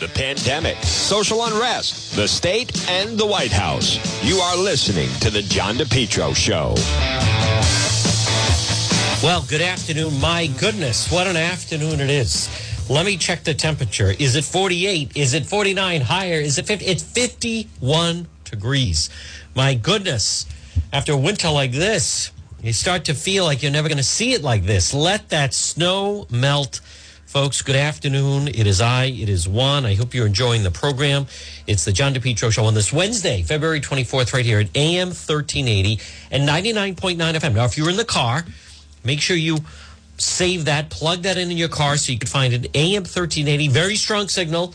the pandemic, social unrest, the state, and the White House. You are listening to The John DePetro Show. Well, good afternoon. My goodness, what an afternoon it is. Let me check the temperature. Is it 48? Is it 49? Higher? Is it 50? It's 51 degrees. My goodness. After a winter like this, you start to feel like you're never going to see it like this. Let that snow melt. Folks, good afternoon. It is I, it is Juan. I hope you're enjoying the program. It's the John DePetro Show on this Wednesday, February 24th, right here at AM 1380 and 99.9 FM. Now, if you're in the car, make sure you save that, plug that in in your car so you can find it. AM 1380, very strong signal.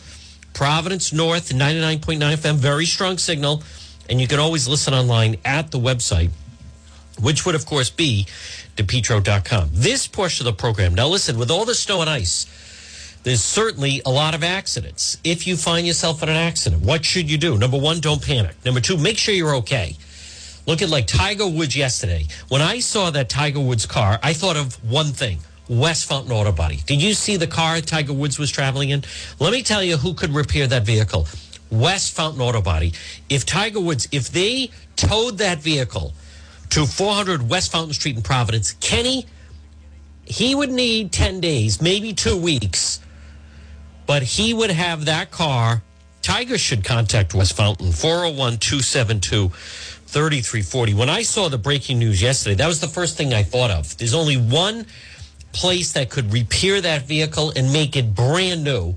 Providence North, 99.9 FM, very strong signal. And you can always listen online at the website, which would, of course, be depetro.com. This portion of the program, now listen, with all the snow and ice, there's certainly a lot of accidents. If you find yourself in an accident, what should you do? Number one, don't panic. Number two, make sure you're okay. Look at like Tiger Woods yesterday. When I saw that Tiger Woods car, I thought of one thing. West Fountain Auto Body. Did you see the car Tiger Woods was traveling in? Let me tell you who could repair that vehicle. West Fountain Auto Body. If Tiger Woods, if they towed that vehicle to 400 West Fountain Street in Providence, Kenny, he would need 10 days, maybe two weeks, but he would have that car. Tiger should contact West Fountain, 401 272 3340. When I saw the breaking news yesterday, that was the first thing I thought of. There's only one place that could repair that vehicle and make it brand new,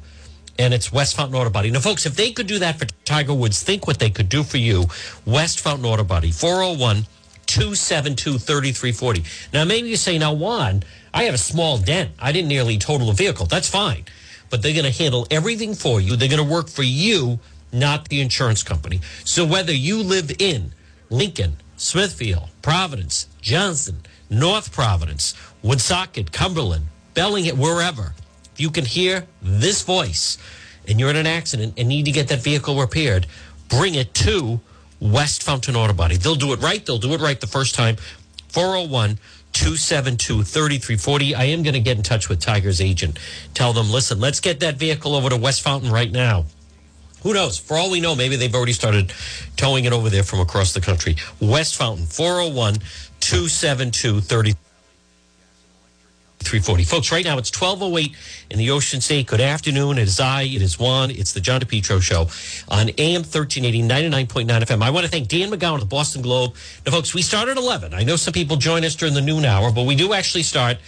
and it's West Fountain Auto Body. Now, folks, if they could do that for Tiger Woods, think what they could do for you. West Fountain Auto Body, 401 272 3340. Now, maybe you say, now, Juan, I have a small dent. I didn't nearly total a vehicle. That's fine. But they're going to handle everything for you. They're going to work for you, not the insurance company. So whether you live in Lincoln, Smithfield, Providence, Johnston, North Providence, Woonsocket, Cumberland, Bellingham, wherever, if you can hear this voice and you're in an accident and need to get that vehicle repaired, bring it to West Fountain Auto Body. They'll do it right. They'll do it right the first time. 401 272 3340. I am going to get in touch with Tiger's agent. Tell them, listen, let's get that vehicle over to West Fountain right now. Who knows? For all we know, maybe they've already started towing it over there from across the country. West Fountain, 401 272 3340. Folks, right now it's 1208 in the Ocean State. Good afternoon. It is I, it is Juan, it's the John DePetro Show on AM 1380, 99.9 FM. I want to thank Dan McGowan of the Boston Globe. Now, folks, we start at 11. I know some people join us during the noon hour, but we do actually start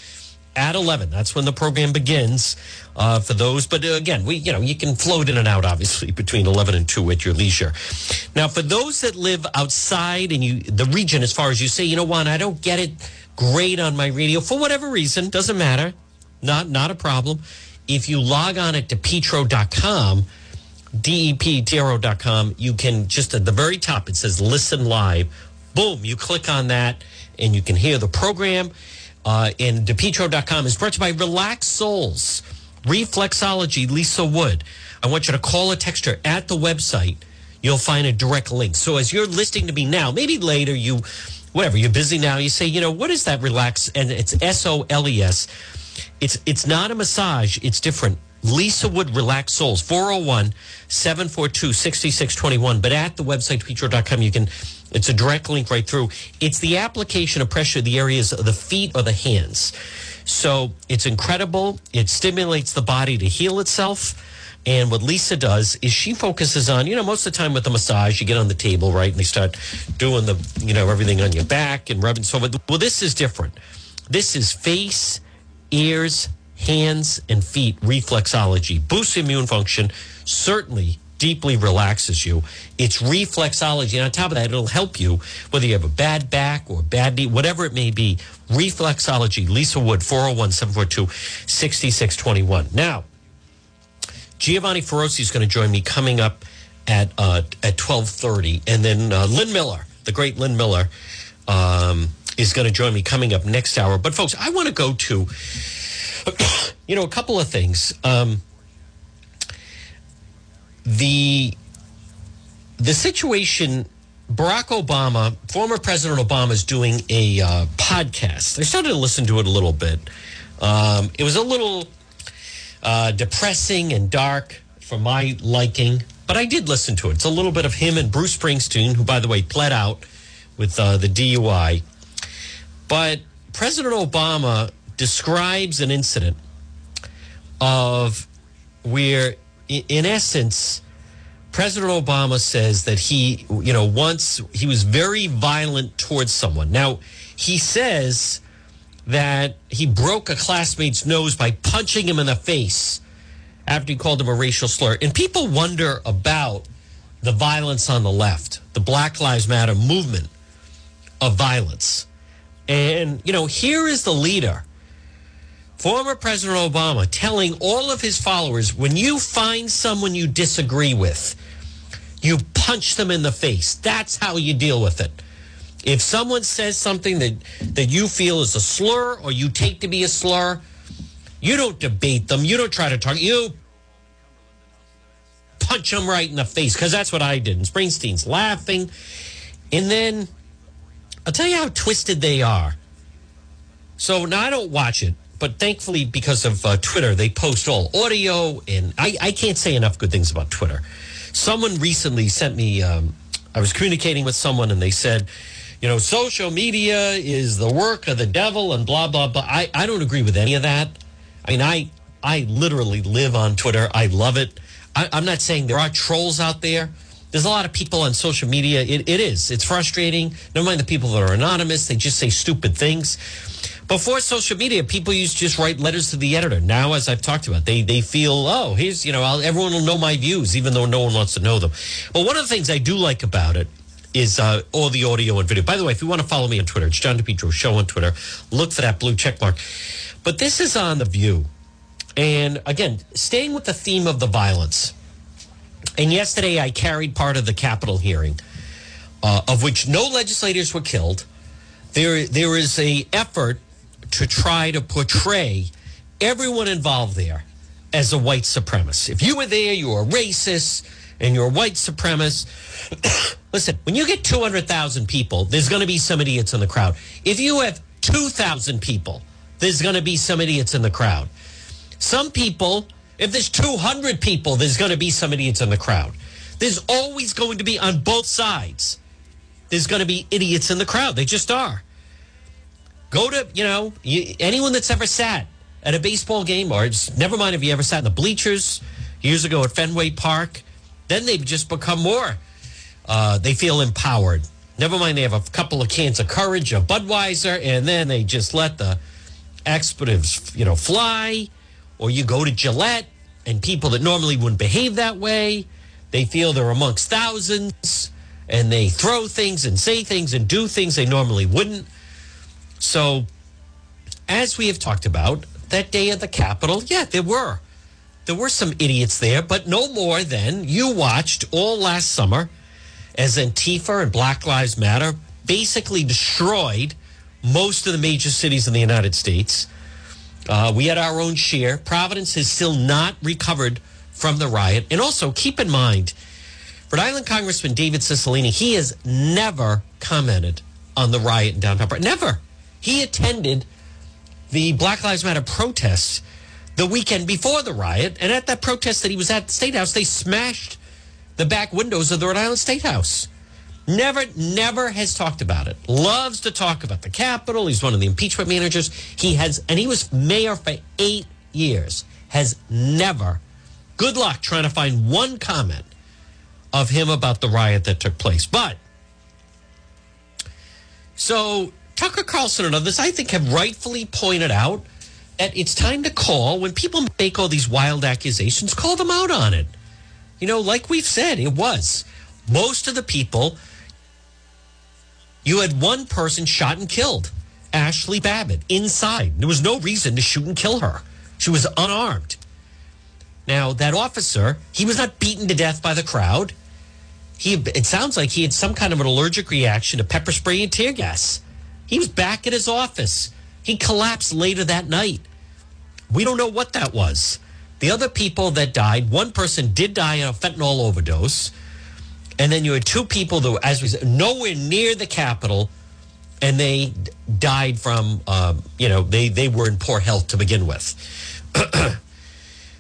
at 11. That's when the program begins uh, for those. But uh, again, we you know you can float in and out obviously between 11 and 2 at your leisure. Now, for those that live outside and you the region, as far as you say, you know, Juan, I don't get it great on my radio for whatever reason. Doesn't matter. Not not a problem. If you log on at depetro.com, D-E-P-T-R-O.com, you can just at the very top, it says listen live. Boom, you click on that and you can hear the program. Uh, and DePetro.com is brought to you by Relax Soles, Reflexology, Lisa Wood. I want you to call a texture at the website. You'll find a direct link. So as you're listening to me now, maybe later you, whatever, you're busy now, you say, you know, what is that relax? And it's S O L E S. It's, it's not a massage, it's different. Lisa Wood Relax Soles, 401 742 6621. But at the website, petro.com, you can, it's a direct link right through. It's the application of pressure, the areas of the feet or the hands. So it's incredible. It stimulates the body to heal itself. And what Lisa does is she focuses on, you know, most of the time with the massage, you get on the table, right? And they start doing the, you know, everything on your back and rubbing. So, well, this is different. This is face, ears, hands, and feet reflexology. Boosts immune function, certainly deeply relaxes you. It's reflexology. And on top of that, it'll help you whether you have a bad back or bad knee, whatever it may be. Reflexology, Lisa Wood, 401 742 6621. Now, Giovanni Feroce is going to join me coming up at uh, at 1230. And then uh, Lynn Miller, the great Lynn Miller, um, is going to join me coming up next hour. But folks, I want to go to, you know, a couple of things. Um, the the situation Barack Obama, former President Obama, is doing a uh, podcast. I started to listen to it a little bit. Um, it was a little uh, depressing and dark. for my liking, but I did listen to it. It's a little bit of him and Bruce Springsteen, who, by the way, pled out with uh, the DUI. But President Obama describes an incident of where, in essence, President Obama says that he, you know, once he was very violent towards someone. Now, he says that he broke a classmate's nose by punching him in the face after he called him a racial slur. And people wonder about the violence on the left, the Black Lives Matter movement of violence. And, you know, here is the leader, former President Obama, telling all of his followers when you find someone you disagree with, you punch them in the face. That's how you deal with it. If someone says something that, that you feel is a slur or you take to be a slur, you don't debate them. You don't try to talk. You punch them right in the face because that's what I did. And Springsteen's laughing. And then I'll tell you how twisted they are. So now I don't watch it, but thankfully, because of uh, Twitter, they post all audio. And I, I can't say enough good things about Twitter. Someone recently sent me, um, I was communicating with someone and they said, you know, social media is the work of the devil and blah, blah, blah. I, I don't agree with any of that. I mean, I, I literally live on Twitter. I love it. I, I'm not saying there are trolls out there. There's a lot of people on social media. It, it is. It's frustrating. Never mind the people that are anonymous. They just say stupid things. Before social media, people used to just write letters to the editor. Now, as I've talked about, they they feel, oh, here's you know, I'll, everyone will know my views, even though no one wants to know them. But one of the things I do like about it is uh, all the audio and video. By the way, if you want to follow me on Twitter, it's John DePetro Show on Twitter. Look for that blue check mark. But this is on the View, and again, staying with the theme of the violence. And yesterday, I carried part of the Capitol hearing, uh, of which no legislators were killed. There, there is a effort to try to portray everyone involved there as a white supremacist. If you were there, you were racist and you're white supremacist. Listen, when you get 200,000 people, there's going to be some idiots in the crowd. If you have 2,000 people, there's going to be some idiots in the crowd. Some people, if there's 200 people, there's going to be some idiots in the crowd. There's always going to be on both sides. There's going to be idiots in the crowd. They just are. Go to, you know, you, anyone that's ever sat at a baseball game, or just, never mind if you ever sat in the bleachers years ago at Fenway Park, then they've just become more. Uh, they feel empowered. Never mind, they have a couple of cans of courage, a Budweiser, and then they just let the expletives, you know, fly. Or you go to Gillette, and people that normally wouldn't behave that way, they feel they're amongst thousands, and they throw things and say things and do things they normally wouldn't. So, as we have talked about, that day at the Capitol, yeah, there were. There were some idiots there, but no more than you watched all last summer as Antifa and Black Lives Matter basically destroyed most of the major cities in the United States. Uh, we had our own share. Providence has still not recovered from the riot. And also, keep in mind, Rhode Island Congressman David Cicilline, he has never commented on the riot in downtown. Never. He attended the Black Lives Matter protests the weekend before the riot. And at that protest that he was at the State House, they smashed the back windows of the Rhode Island State House. Never, never has talked about it. Loves to talk about the Capitol. He's one of the impeachment managers. He has, and he was mayor for eight years, has never, good luck trying to find one comment of him about the riot that took place. But, so Tucker Carlson and others, I think, have rightfully pointed out that it's time to call when people make all these wild accusations, call them out on it. You know, like we've said, it was most of the people. You had one person shot and killed, Ashley Babbitt, inside. There was no reason to shoot and kill her. She was unarmed. Now, that officer, he was not beaten to death by the crowd. He, it sounds like he had some kind of an allergic reaction to pepper spray and tear gas. He was back at his office. He collapsed later that night. We don't know what that was. The other people that died, one person did die in a fentanyl overdose. And then you had two people that, were, as we said, nowhere near the Capitol, and they died from, um, you know, they, they were in poor health to begin with.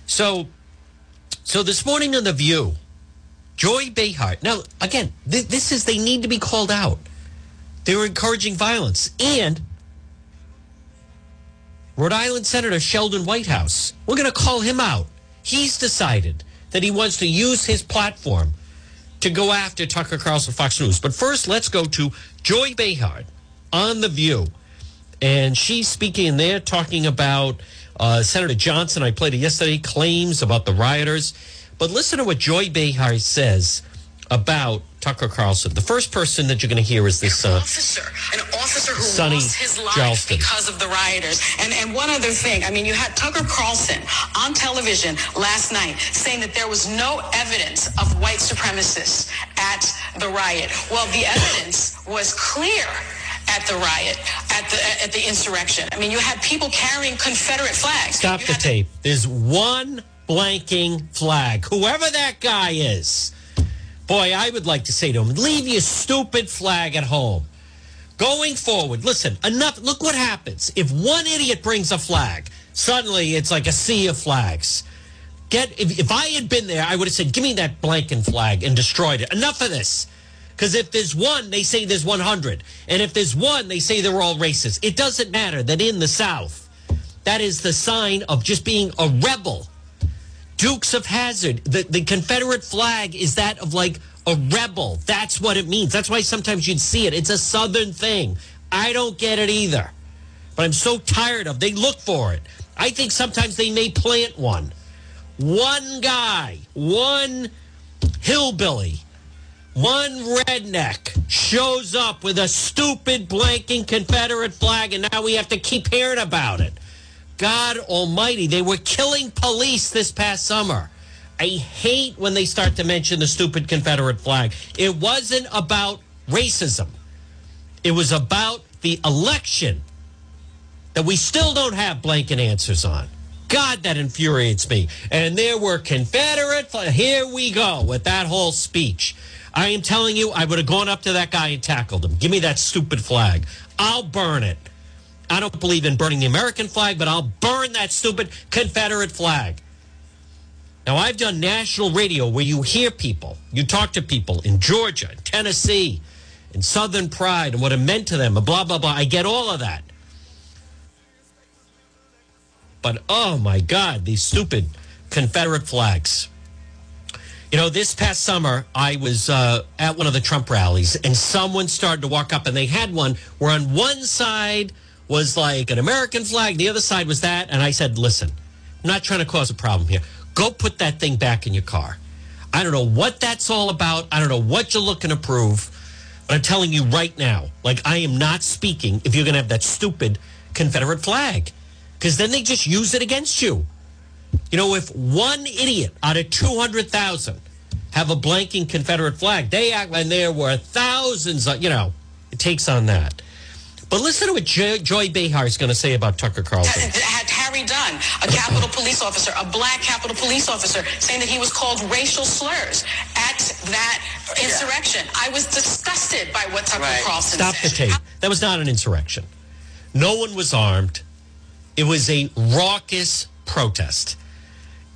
so So this morning on The View, Joy Behar. Now, again, th- this is, they need to be called out. They were encouraging violence. And Rhode Island Senator Sheldon Whitehouse, we're going to call him out. He's decided that he wants to use his platform to go after Tucker Carlson, Fox News. But first, let's go to Joy Behar on The View. And she's speaking there, talking about uh, Senator Johnson. I played it yesterday, claims about the rioters. But listen to what Joy Behar says about Tucker Carlson. The first person that you're going to hear is this uh, officer, an officer who Sonny lost his life Charleston. because of the rioters. And and one other thing, I mean, you had Tucker Carlson on television last night saying that there was no evidence of white supremacists at the riot. Well, the evidence was clear at the riot, at the at the insurrection. I mean, you had people carrying Confederate flags. Stop You the tape. There's one blanking flag. Whoever that guy is. Boy, I would like to say to him, leave your stupid flag at home. Going forward, listen, enough. Look what happens. If one idiot brings a flag, suddenly it's like a sea of flags. Get if, if I had been there, I would have said, give me that blanking flag and destroyed it. Enough of this. Because if there's one, they say there's 100. And if there's one, they say they're all racist. It doesn't matter that in the South, that is the sign of just being a rebel. Dukes of Hazzard, the, the Confederate flag is that of like a rebel. That's what it means. That's why sometimes you'd see it. It's a Southern thing. I don't get it either. But I'm so tired of they look for it. I think sometimes they may plant one. One guy, one hillbilly, one redneck shows up with a stupid blanking Confederate flag, and now we have to keep hearing about it. God Almighty, they were killing police this past summer. I hate when they start to mention the stupid Confederate flag. It wasn't about racism, it was about the election that we still don't have blanket answers on. God, that infuriates me. And there were Confederate. Here we go with that whole speech. I am telling you, I would have gone up to that guy and tackled him. Give me that stupid flag. I'll burn it. I don't believe in burning the American flag, but I'll burn that stupid Confederate flag. Now, I've done national radio where you hear people, you talk to people in Georgia, Tennessee, in Southern Pride, and what it meant to them, and blah, blah, blah. I get all of that. But oh my God, these stupid Confederate flags. You know, this past summer, I was uh, at one of the Trump rallies, and someone started to walk up, and they had one where on one side was like an American flag, the other side was that. And I said, listen, I'm not trying to cause a problem here. Go put that thing back in your car. I don't know what that's all about. I don't know what you're looking to prove. But I'm telling you right now, like I am not speaking if you're going to have that stupid Confederate flag. Because then they just use it against you. You know, if one idiot out of 200,000 have a blanking Confederate flag, they act like there were thousands of, you know, it takes on that. But listen to what Jo- Joy Behar is going to say about Tucker Carlson. had Harry Dunn, a Capitol police officer, a black Capitol police officer, saying that he was called racial slurs at that insurrection. I was disgusted by what Tucker Right. Carlson Stop the said. tape. That was not an insurrection. No one was armed. It was a raucous protest.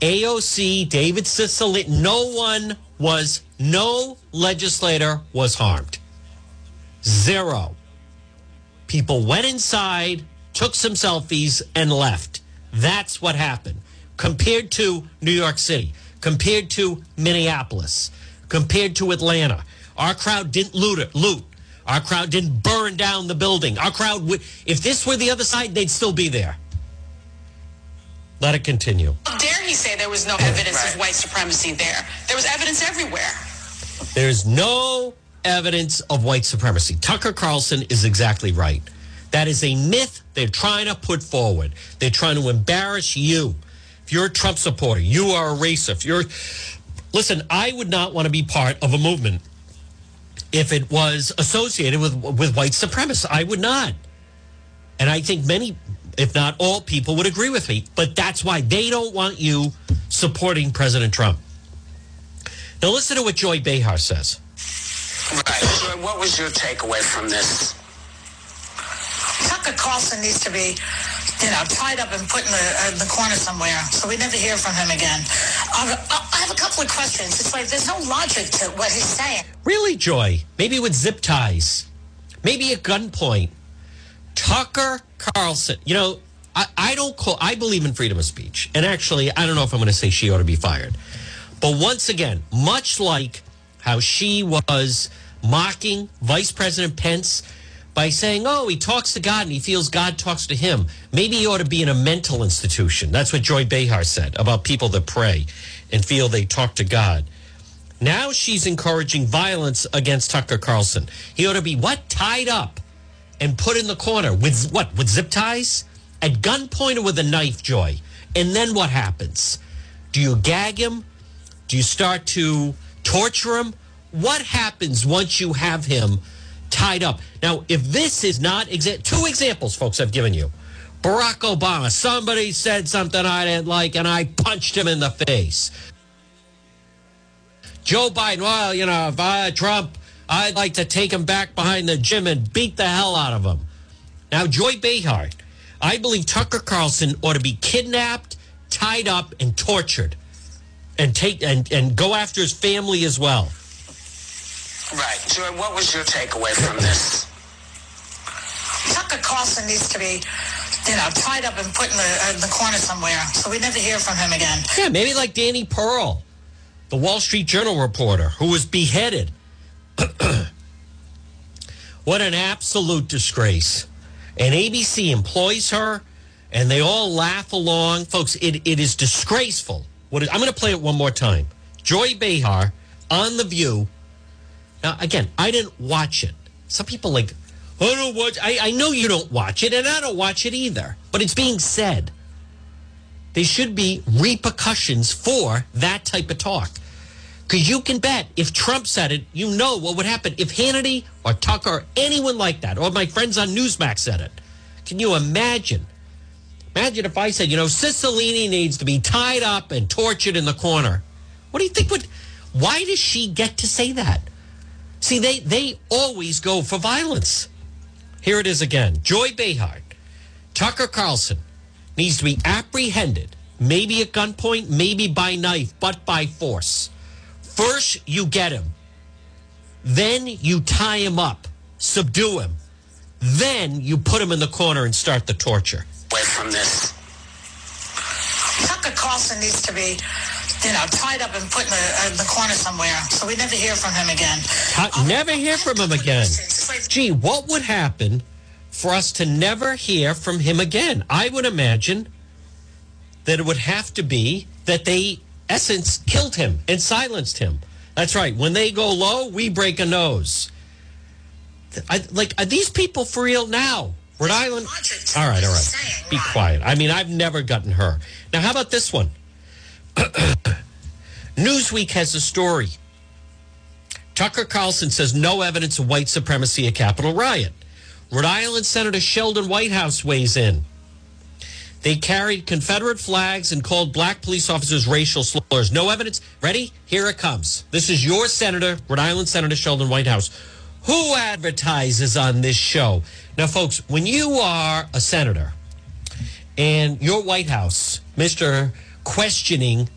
AOC, David Cicilline, no one was, no legislator was harmed. Zero. People went inside, took some selfies, and left. That's what happened. Compared to New York City, compared to Minneapolis, compared to Atlanta, our crowd didn't loot it, loot. Our crowd didn't burn down the building. Our crowd would, if this were the other side, they'd still be there. Let it continue. How dare he say there was no evidence Right. of white supremacy there? There was evidence everywhere. There's no evidence of white supremacy. Tucker Carlson is exactly right. That is a myth they're trying to put forward. They're trying to embarrass you. If you're a Trump supporter, you are a racist. If you're listen, I would not want to be part of a movement if it was associated with with white supremacy. I would not. And I think many, if not all people, would agree with me. But that's why they don't want you supporting President Trump. Now listen to what Joy Behar says. Right. So what was your takeaway from this? Tucker Carlson needs to be, you know, tied up and put in the, uh, the corner somewhere, so we never hear from him again. I, I have a couple of questions. It's like there's no logic to what he's saying. Really, Joy? Maybe with zip ties. Maybe at gunpoint. Tucker Carlson. You know, I, I don't call, I believe in freedom of speech. And actually, I don't know if I'm going to say she ought to be fired. But once again, much like how she was mocking Vice President Pence by saying, oh, he talks to God and he feels God talks to him. Maybe he ought to be in a mental institution. That's what Joy Behar said about people that pray and feel they talk to God. Now she's encouraging violence against Tucker Carlson. He ought to be what? Tied up and put in the corner with what? With zip ties? At gunpoint or with a knife, Joy? And then what happens? Do you gag him? Do you start to torture him? What happens once you have him tied up? Now, if this is not exa- two examples, folks, I've given you. Barack Obama, somebody said something I didn't like, and I punched him in the face. Joe Biden, well, you know, if I Trump, I'd like to take him back behind the gym and beat the hell out of him. Now, Joy Behar, I believe Tucker Carlson ought to be kidnapped, tied up, and tortured, and take and and go after his family as well. Right. Joy, what was your takeaway from this? Tucker Carlson needs to be, you know, tied up and put in the, uh, the corner somewhere so we never hear from him again. Yeah, maybe like Danny Pearl, the Wall Street Journal reporter who was beheaded. what an absolute disgrace. And ABC employs her and they all laugh along. Folks, it, it is disgraceful. What is, I'm going to play it one more time. Joy Behar on The View. Now, again, I didn't watch it. Some people like, I don't watch. I, I know you don't watch it, and I don't watch it either. But it's being said. There should be repercussions for that type of talk. Because you can bet if Trump said it, you know what would happen. If Hannity or Tucker or anyone like that, or my friends on Newsmax said it, can you imagine? Imagine if I said, you know, Cicilline needs to be tied up and tortured in the corner. What do you think would, why does she get to say that? See, they, they always go for violence. Here it is again. Joy Behar, Tucker Carlson needs to be apprehended, maybe at gunpoint, maybe by knife, but by force. First, you get him. Then you tie him up, subdue him. Then you put him in the corner and start the torture. Away from this. Tucker Carlson needs to be, you know, tied up and put in the, uh, the corner somewhere so we never hear from him again. Ta- never hear from him again. Gee, what would happen for us to never hear from him again? I would imagine that it would have to be that they, essence, killed him and silenced him. That's right. When they go low, we break a nose. I, like, are these people for real now? Rhode Island? All right, all right. Be quiet. I mean, I've never gotten her. Now, how about this one? Newsweek has a story. Tucker Carlson says no evidence of white supremacy at Capitol riot. Rhode Island Senator Sheldon Whitehouse weighs in. They carried Confederate flags and called black police officers racial slurs. No evidence. Ready? Here it comes. This is your senator, Rhode Island Senator Sheldon Whitehouse, who advertises on this show. Now, folks, when you are a senator and your White House, Mr. questioning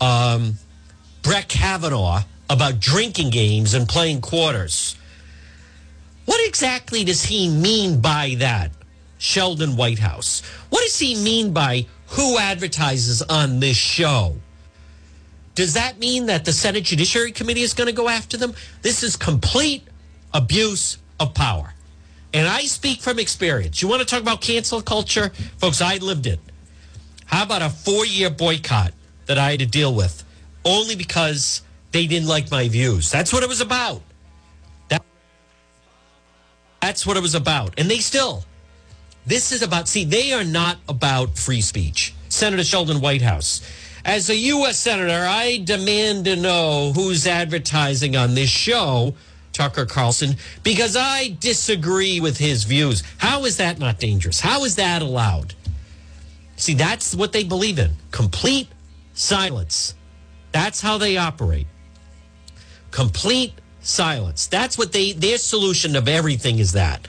um, Brett Kavanaugh about drinking games and playing quarters. What exactly does he mean by that, Sheldon Whitehouse? What does he mean by who advertises on this show? Does that mean that the Senate Judiciary Committee is going to go after them? This is complete abuse of power. And I speak from experience. You want to talk about cancel culture? Folks, I lived it. How about a four year boycott that I had to deal with only because they didn't like my views? That's what it was about. That, that's what it was about. And they still, this is about, see, they are not about free speech. Senator Sheldon Whitehouse. As a U.S. Senator, I demand to know who's advertising on this show, Tucker Carlson, because I disagree with his views. How is that not dangerous? How is that allowed? See, that's what they believe in complete silence. That's how they operate. Complete silence. That's what they, their solution of everything is that.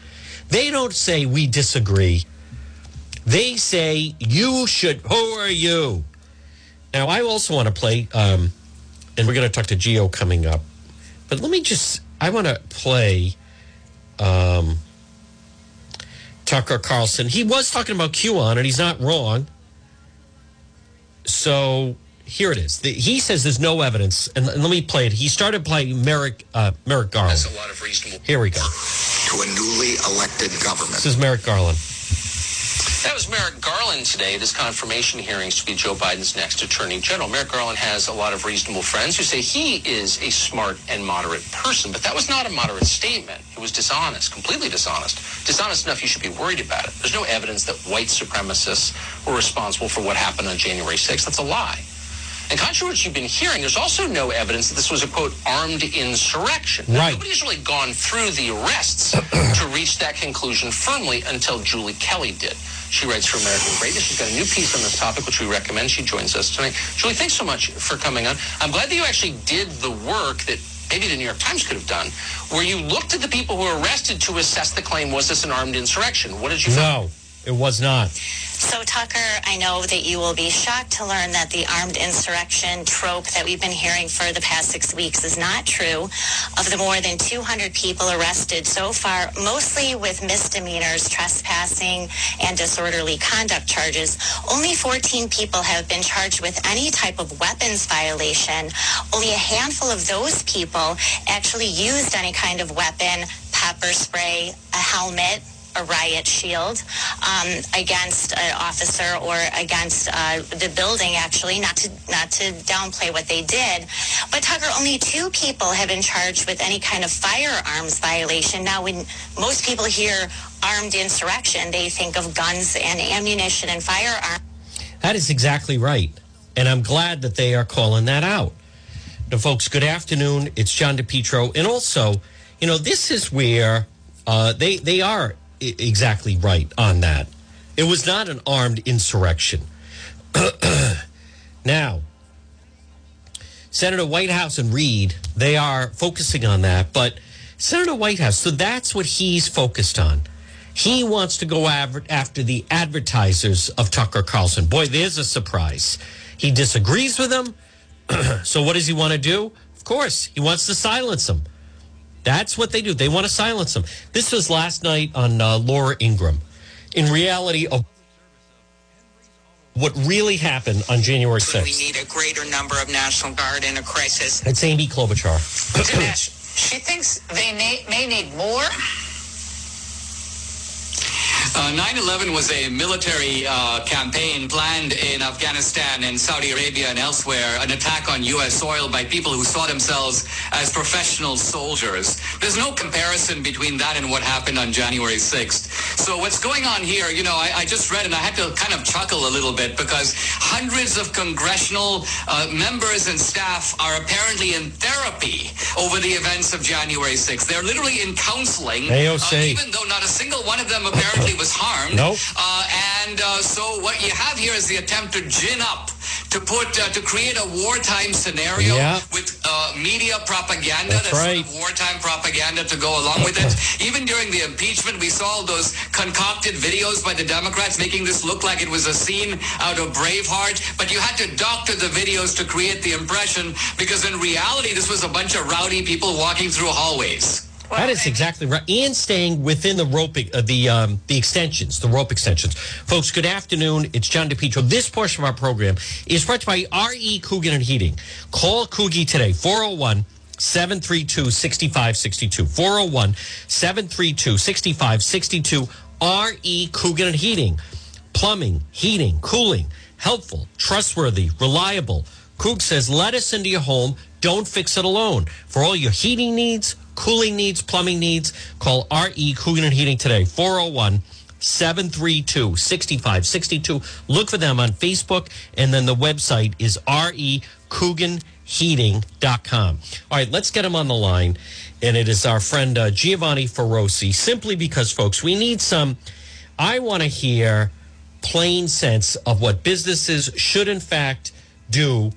They don't say we disagree. They say you should, who are you? Now, I also want to play, um, and we're going to talk to Geo coming up. But let me just, I want to play um, Tucker Carlson. He was talking about QAnon, and he's not wrong. So here it is. The, he says there's no evidence, and, and let me play it. He started playing Merrick uh, Merrick Garland. That's a lot of reasonable. Here we go. To a newly elected government. This is Merrick Garland. That was Merrick Garland today this his confirmation hearings to be Joe Biden's next attorney general. Merrick Garland has a lot of reasonable friends who say he is a smart and moderate person, but that was not a moderate statement. It was dishonest, completely dishonest. Dishonest enough you should be worried about it. There's no evidence that white supremacists were responsible for what happened on January 6th. That's a lie. And contrary to what you've been hearing, there's also no evidence that this was a quote armed insurrection. Now, Right. Nobody's really gone through the arrests to reach that conclusion firmly until Julie Kelly did. She writes for American Greatness. She's got a new piece on this topic, which we recommend. She joins us tonight. Julie, thanks so much for coming on. I'm glad that you actually did the work that maybe the New York Times could have done, where you looked at the people who were arrested to assess the claim, was this an armed insurrection? What did you find? It was not. So, Tucker, I know that you will be shocked to learn that the armed insurrection trope that we've been hearing for the past six weeks is not true. Of the more than 200 people arrested so far, mostly with misdemeanors, trespassing, and disorderly conduct charges, only 14 people have been charged with any type of weapons violation. Only a handful of those people actually used any kind of weapon, pepper spray, a helmet, a riot shield um, against an officer or against uh, the building actually not to not to downplay what they did but tucker only two people have been charged with any kind of firearms violation now when most people hear armed insurrection they think of guns and ammunition and firearms That is exactly right. And I'm glad that they are calling that out. Now, folks, good afternoon. It's John DePetro. And also, you know, this is where uh, they, they are exactly right on that. It was not an armed insurrection. now, Senator Whitehouse and Reed, they are focusing on that. But Senator Whitehouse, so that's what he's focused on. He wants to go after the advertisers of Tucker Carlson. Boy, there's a surprise. He disagrees with them. so what does he want to do? Of course, he wants to silence them. That's what they do. They want to silence them. This was last night on uh, Laura Ingraham. In reality, of what really happened on January 6th. We need a greater number of National Guard in a crisis. It's Amy Klobuchar. She thinks they may, may need more. Uh, 9-11 was a military uh, campaign planned in Afghanistan and Saudi Arabia and elsewhere, an attack on U.S. soil by people who saw themselves as professional soldiers. There's no comparison between that and what happened on January 6th. So what's going on here, you know, I, I just read and I had to kind of chuckle a little bit because hundreds of congressional uh, members and staff are apparently in therapy over the events of January 6th. They're literally in counseling. AOC. uh, even though not a single one of them apparently was harmed. Nope. Uh, and uh, so what you have here is the attempt to gin up, to put, uh, to create a wartime scenario Yeah. with uh, media propaganda, That's sort right. of wartime propaganda to go along with it. Even during the impeachment, we saw those concocted videos by the Democrats making this look like it was a scene out of Braveheart. But you had to doctor the videos to create the impression because in reality, this was a bunch of rowdy people walking through hallways. That is exactly right. And staying within the rope, uh, the um, the extensions, the rope extensions. Folks, good afternoon. It's John DePetro. This portion of our program is brought to you by R.E. Coogan and Heating. Call Coogie today, 401 732 6562. 401 732 6562. R.E. Coogan and Heating. Plumbing, heating, cooling, helpful, trustworthy, reliable. Coog says, let us into your home. Don't fix it alone. For all your heating needs, cooling needs, plumbing needs, call R.E. Coogan and Heating today, 401 732 6562. Look for them on Facebook, and then the website is recooganheating.com. All right, let's get him on the line. And it is our friend uh, Giovanni Feroce, simply because, folks, we need some. I want to hear plain sense of what businesses should, in fact, do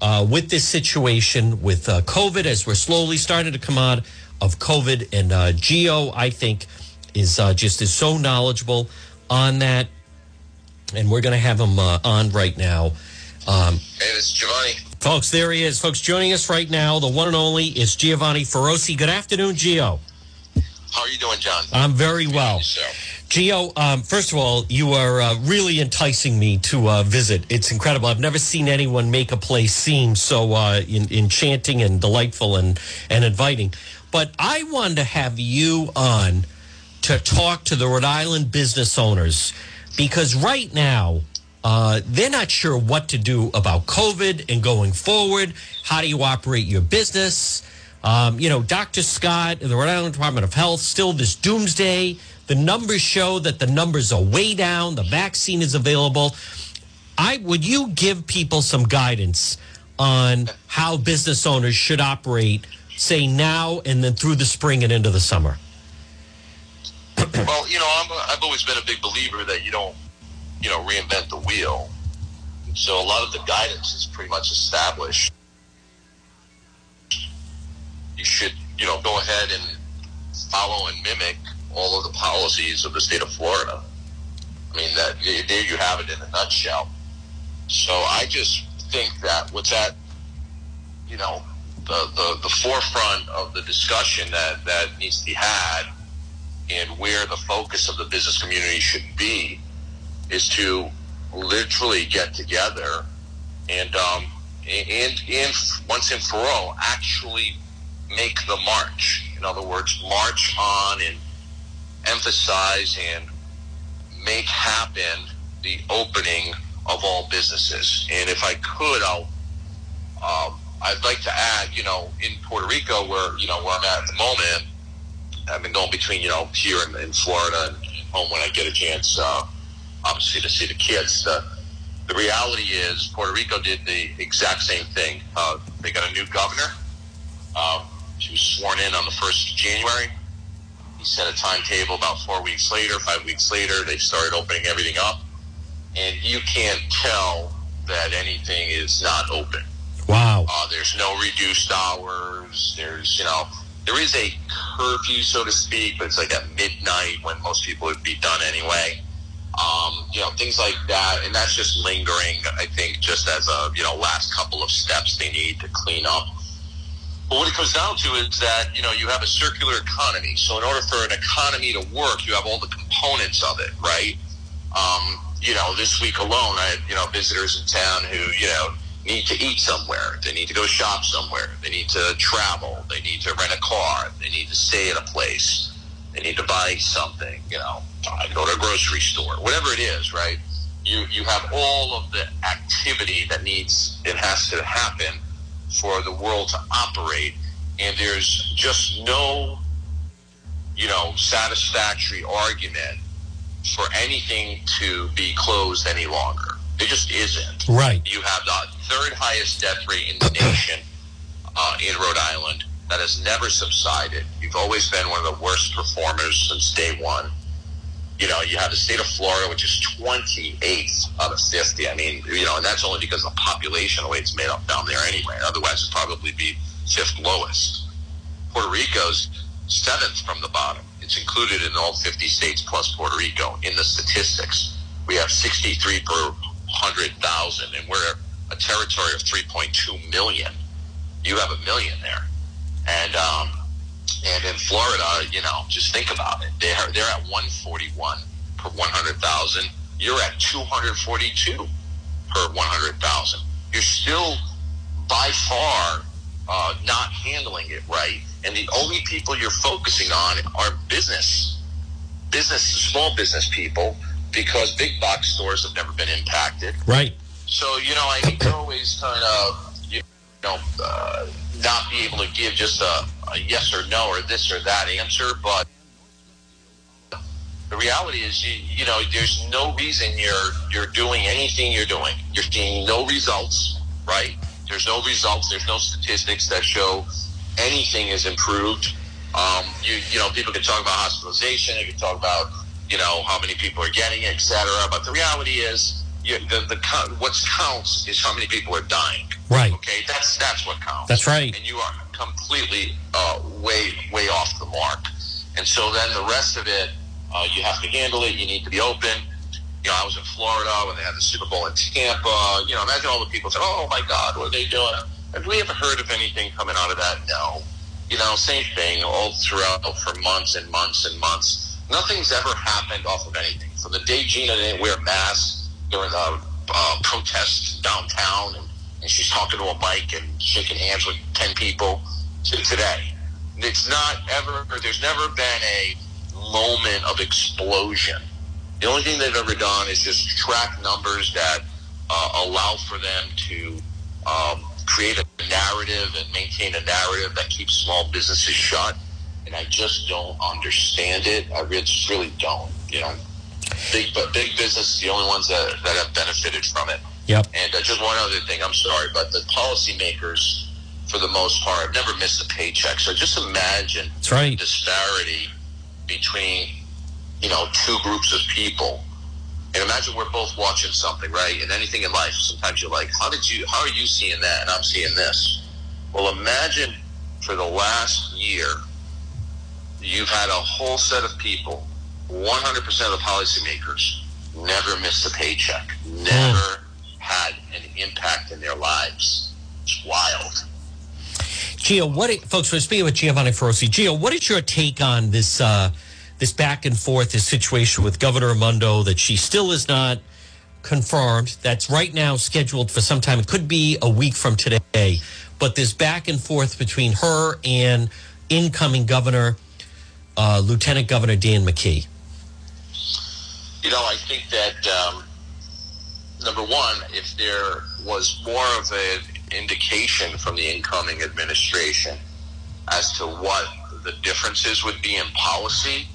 uh, with this situation with uh, COVID as we're slowly starting to come out of COVID. And uh, Geo, I think, is uh, just is so knowledgeable on that. And we're going to have him uh, on right now. Um, hey, this is Giovanni. Folks, there he is. Folks, joining us right now, the one and only is Giovanni Feroce. Good afternoon, Gio. How are you doing, John? I'm very well. Gio, um, first of all, you are uh, really enticing me to uh, visit. It's incredible. I've never seen anyone make a place seem so uh, in, enchanting and delightful and, and inviting. But I wanted to have you on to talk to the Rhode Island business owners because right now, uh, they're not sure what to do about COVID and going forward. How do you operate your business? Um, you know, Dr. Scott and the Rhode Island Department of Health still this doomsday. The numbers show that the numbers are way down. The vaccine is available. I would you give people some guidance on how business owners should operate, say now and then through the spring and into the summer? well, you know, I've always been a big believer that you don't, you know, reinvent the wheel. So a lot of the guidance is pretty much established. You should, you know, go ahead and follow and mimic all of the policies of the state of Florida. I mean, that there you have it in a nutshell. So I just think that what's that, you know, the, the, the forefront of the discussion that, that needs to be had and where the focus of the business community should be is to literally get together and um, and and once and for all actually make the march. In other words, march on and emphasize and make happen the opening of all businesses. And if I could, I'll um, I'd like to add, you know, in Puerto Rico, where you know where I'm at at the moment I've been going between, you know, here in, in Florida and home when I get a chance, uh, obviously to see the kids. The, the reality is Puerto Rico did the exact same thing. Uh, they got a new governor. Um, she was sworn in on the 1st of January. He set a timetable about four weeks later, five weeks later, they started opening everything up. And you can't tell that anything is not open. Uh, there's no reduced hours. There's, you know, there is a curfew, so to speak, but it's like at midnight when most people would be done anyway. Um, you know, things like that, and that's just lingering. I think just as a you know last couple of steps they need to clean up. But what it comes down to is that you know you have a circular economy. So in order for an economy to work, you have all the components of it, right? Um, you know, this week alone, I had you know visitors in town who you know need to eat somewhere. They need to go shop somewhere. They need to travel. They need to rent a car. They need to stay at a place. They need to buy something, you know, go to a grocery store, whatever it is, right? You, you have all of the activity that needs, it has to happen for the world to operate. And there's just no, you know, satisfactory argument for anything to be closed any longer. It just isn't. Right. You have the third highest death rate in the nation uh, in Rhode Island that has never subsided. You've always been one of the worst performers since day one. You know, you have the state of Florida, which is 28th out of 50. I mean, you know, and that's only because of the population, the way it's made up down there anyway. Otherwise, it'd probably be fifth lowest. Puerto Rico's seventh from the bottom. It's included in all 50 states plus Puerto Rico in the statistics. We have 63 per 100,000, and we're a territory of 3.2 million. You have a million there, and um, and in Florida, you know, just think about it. They're they're at 141 per 100,000. You're at 242 per 100,000. You're still by far uh, not handling it right, and the only people you're focusing on are business, business, small business people because big box stores have never been impacted. Right. So, you know, I hate to always kind of, you know, uh, not be able to give just a, a yes or no or this or that answer, but the reality is, you, you know, there's no reason you're you're doing anything you're doing. You're seeing no results, right? There's no results. There's no statistics that show anything is improved. Um, you you know, people can talk about hospitalization. They can talk about you know how many people are getting it, et cetera. But the reality is, you, the the what counts is how many people are dying. Right. Okay. That's that's what counts. That's right. And you are completely uh, way way off the mark. And so then the rest of it, uh, you have to handle it. You need to be open. you know, I was in Florida when they had the Super Bowl in Tampa. You know, imagine all the people said, "Oh my God, what are they doing?" Have we ever heard of anything coming out of that? No. You know, same thing all throughout for months and months and months. Nothing's ever happened off of anything. From the day Gina didn't wear masks during the uh, protest downtown, and, and she's talking to a mic and shaking hands with ten people, to today. It's not ever. There's never been a moment of explosion. The only thing they've ever done is just track numbers that uh, allow for them to um, create a narrative and maintain a narrative that keeps small businesses shut. And I just don't understand it. I really, just really don't. You know, big but big business is the only ones that that have benefited from it. Yep. And uh, just one other thing. I'm sorry, but the policymakers, for the most part, have never missed a paycheck. So just imagine That's right. the disparity between you know two groups of people. And imagine we're both watching something, right? And anything in life, sometimes you're like, "How did you? How are you seeing that?" And I'm seeing this. Well, imagine for the last year, you've had a whole set of people, 100% of the policymakers, never missed a paycheck, never had an impact in their lives. It's wild. Gio, what folks? We're speaking with Giovanni Feroce. Gio, what is your take on this uh, this back and forth, this situation with Governor Raimondo that she still is not confirmed? That's right now scheduled for some time. It could be a week from today, but this back and forth between her and incoming Governor, uh, Lieutenant Governor Dan McKee. You know, I think that um, number one, if there was more of an indication from the incoming administration as to what the differences would be in policy,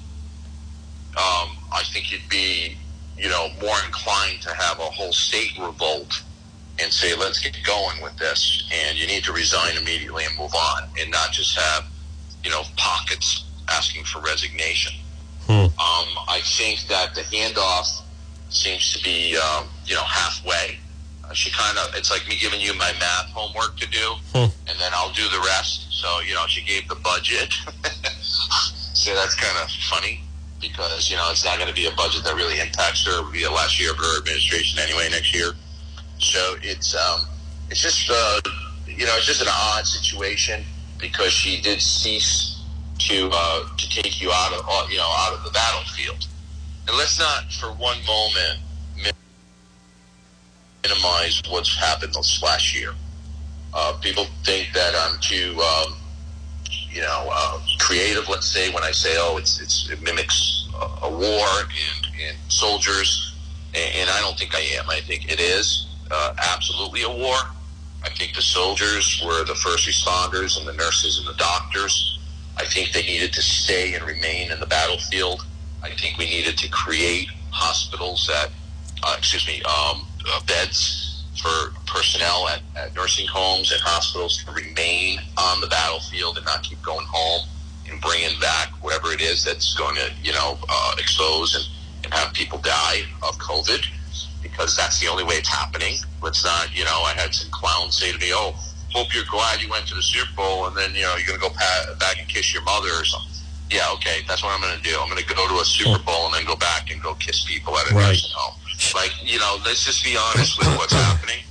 um, I think you'd be, you know, more inclined to have a whole state revolt and say, let's get going with this, and you need to resign immediately and move on, and not just have, you know, pockets asking for resignation. Um, I think that the handoff seems to be, um, you know, halfway. Uh, she kind of, it's like me giving you my math homework to do, and then I'll do the rest. So, you know, she gave the budget. so that's kind of funny because, you know, it's not going to be a budget that really impacts her. It would be the last year of her administration anyway next year. So it's, um, it's just, uh, you know, it's just an odd situation because she did cease to uh, to take you out of uh, you know out of the battlefield. And let's not for one moment minimize what's happened this last year. Uh, people think that I'm too um, you know uh, creative. Let's say when I say, oh, it's, it's it mimics a, a war and, and soldiers, and, and I don't think I am. I think it is uh, absolutely a war. I think the soldiers were the first responders and the nurses and the doctors. I think they needed to stay and remain in the battlefield. I think we needed to create hospitals that, uh, excuse me, um, uh, beds for personnel at, at nursing homes and hospitals to remain on the battlefield and not keep going home and bringing back whatever it is that's going to, you know, uh, expose and, and have people die of COVID because that's the only way it's happening. Let's not, you know, I had some clowns say to me, oh, hope you're glad you went to the Super Bowl, and then you know you're gonna go pat, back and kiss your mother or something. Yeah, okay, that's what I'm gonna do. I'm gonna go to a Super Bowl and then go back and go kiss people at a Right. nursing home. Like you know, let's just be honest with what's happening.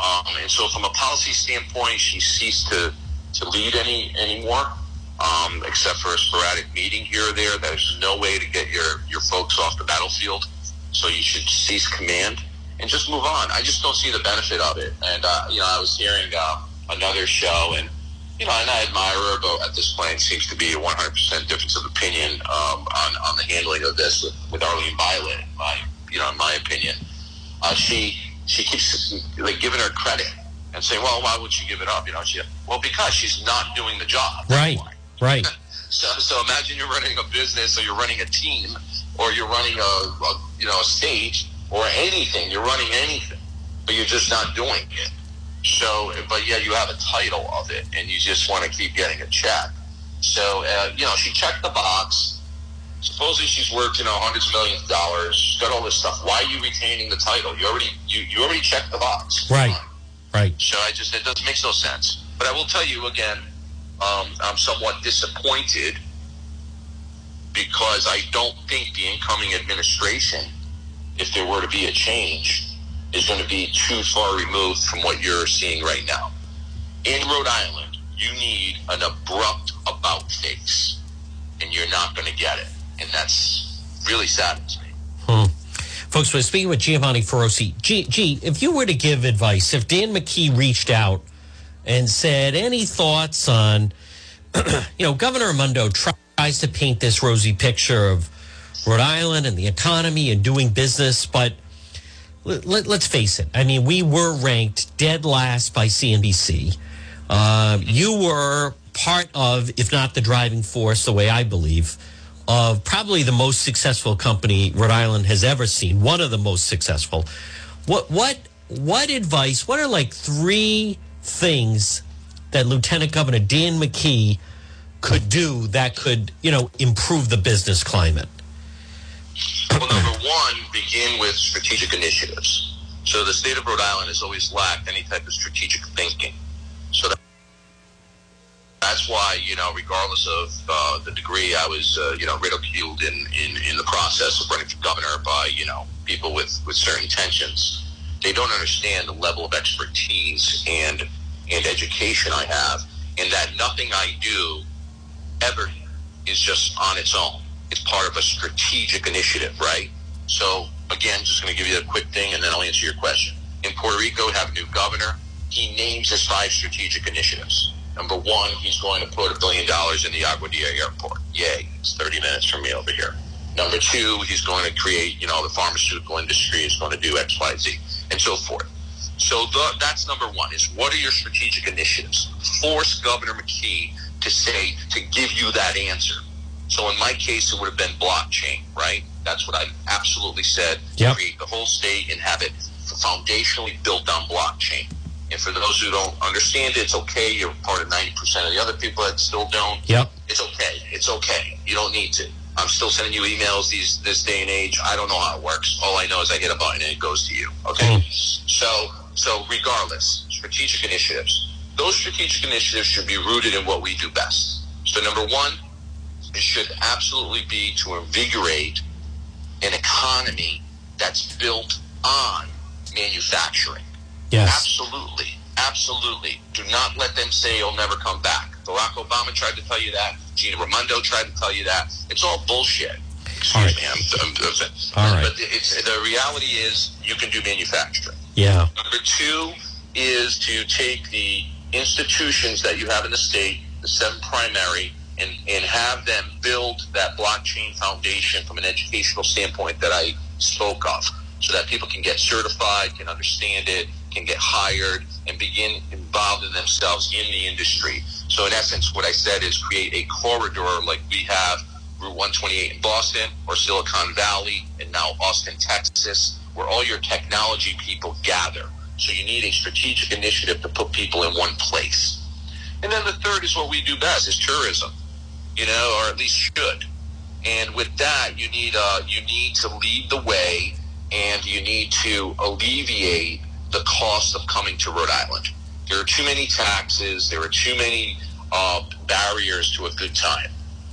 Um, and so, from a policy standpoint, she ceased to to lead any anymore, um, except for a sporadic meeting here or there. There's no way to get your your folks off the battlefield. So you should cease command and just move on. I just don't see the benefit of it. And uh, you know, I was hearing. Uh, another show, and you know, and I admire her, but at this point, seems to be a 100% difference of opinion um, on on the handling of this with, with Arlene Violet. in My, you know, in my opinion, uh, she she keeps like giving her credit and saying, "Well, why would she give it up?" You know, she well because she's not doing the job. Right, right. So, so imagine you're running a business, or you're running a team, or you're running a, a you know a stage, or anything. You're running anything, but you're just not doing it. So, but yeah, you have a title of it, and you just want to keep getting a check. So, uh, you know, she checked the box. Supposedly, she's worth you know hundreds of millions of dollars. She's got all this stuff. Why are you retaining the title? You already you, you already checked the box. Right, right. So I just it doesn't make no sense. But I will tell you again, um, I'm somewhat disappointed because I don't think the incoming administration if there were to be a change, is going to be too far removed from what you're seeing right now. In Rhode Island, you need an abrupt about face, and you're not going to get it. And that's really saddens me. Hmm. Folks, we're speaking with Giovanni Feroce. G, G, if you were to give advice, if Dan McKee reached out and said, any thoughts on, you know, Governor Raimondo tries to paint this rosy picture of Rhode Island and the economy and doing business, but let, us face it. I mean, we were ranked dead last by CNBC. Uh, you were part of, if not the driving force, the way I believe, of probably the most successful company Rhode Island has ever seen. One of the most successful. What what what advice? What are like three things that Lieutenant Governor Dan McKee could do that could you know improve the business climate? Well, one, begin with strategic initiatives. So the state of Rhode Island has always lacked any type of strategic thinking. So that's why, you know, regardless of uh, the degree, I was, uh, you know, ridiculed in, in, in the process of running for governor by, you know, people with, with certain tensions. They don't understand the level of expertise and and education I have, and that nothing I do ever is just on its own it's part of a strategic initiative, right? So again, just going to give you a quick thing, and then I'll answer your question. In Puerto Rico, we have a new governor. He names his five strategic initiatives. Number one, he's going to put a billion dollars in the Aguadilla airport. Yay! It's 30 minutes from me over here. Number two, he's going to create, you know, the pharmaceutical industry is going to do X, Y, Z, and so forth. So the, that's number one: is what are your strategic initiatives? Force Governor McKee to say to give you that answer. So in my case, it would have been blockchain, right? That's what I absolutely said. Yep. Create the whole state and have it foundationally built on blockchain. And for those who don't understand it, it's okay. You're part of 90% of the other people that still don't. Yep. It's okay. It's okay. You don't need to. I'm still sending you emails these this day and age. I don't know how it works. All I know is I hit a button and it goes to you. Okay. Mm. So so regardless, strategic initiatives. Those strategic initiatives should be rooted in what we do best. So number one, should absolutely be to invigorate an economy that's built on manufacturing. Yes. Absolutely. Absolutely. Do not let them say you'll never come back. Barack Obama tried to tell you that. Gina Raimondo tried to tell you that. It's all bullshit. Excuse right. me. I'm, I'm, I'm, All right. But it's, the reality is you can do manufacturing. Yeah. Number two is to take the institutions that you have in the state, the seven primary, and, and have them build that blockchain foundation from an educational standpoint that I spoke of so that people can get certified, can understand it, can get hired, and begin involving themselves in the industry. So in essence, what I said is create a corridor like we have Route 128 in Boston or Silicon Valley and now Austin, Texas, where all your technology people gather. So you need a strategic initiative to put people in one place. And then the third is what we do best is tourism you know, or at least should. And with that, you need uh, you need to lead the way, and you need to alleviate the cost of coming to Rhode Island. There are too many taxes. There are too many uh, barriers to a good time.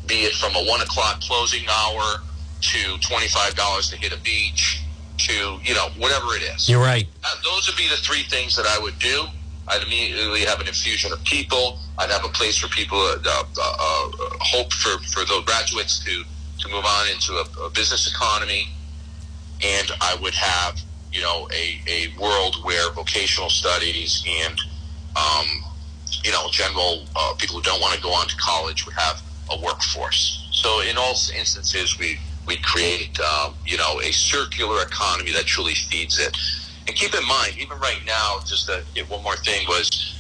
Be it from a one o'clock closing hour to twenty five dollars to hit a beach to you know whatever it is. You're right. Uh, those would be the three things that I would do. I'd immediately have an infusion of people. I'd have a place for people, uh, uh, uh, hope for, for those graduates to, to move on into a, a, business economy. And I would have, you know, a, a world where vocational studies and, um, you know, general uh, people who don't want to go on to college would have a workforce. So in all instances, we, we create, um, you know, a circular economy that truly feeds it. And keep in mind, even right now, just to get one more thing was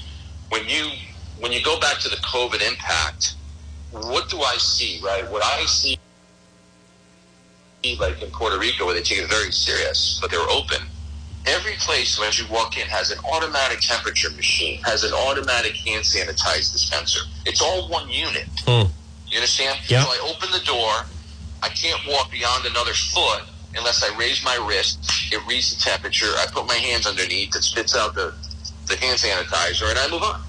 when you when you go back to the COVID impact, what do I see? Right, what I see, like in Puerto Rico, where they take it very serious, but they're open. Every place, as you walk in, has an automatic temperature machine, has an automatic hand sanitizer dispenser. It's all one unit. Hmm. You understand? Yeah. So I open the door. I can't walk beyond another foot unless I raise my wrist. It reads the temperature. I put my hands underneath. It spits out the, the hand sanitizer, and I move on.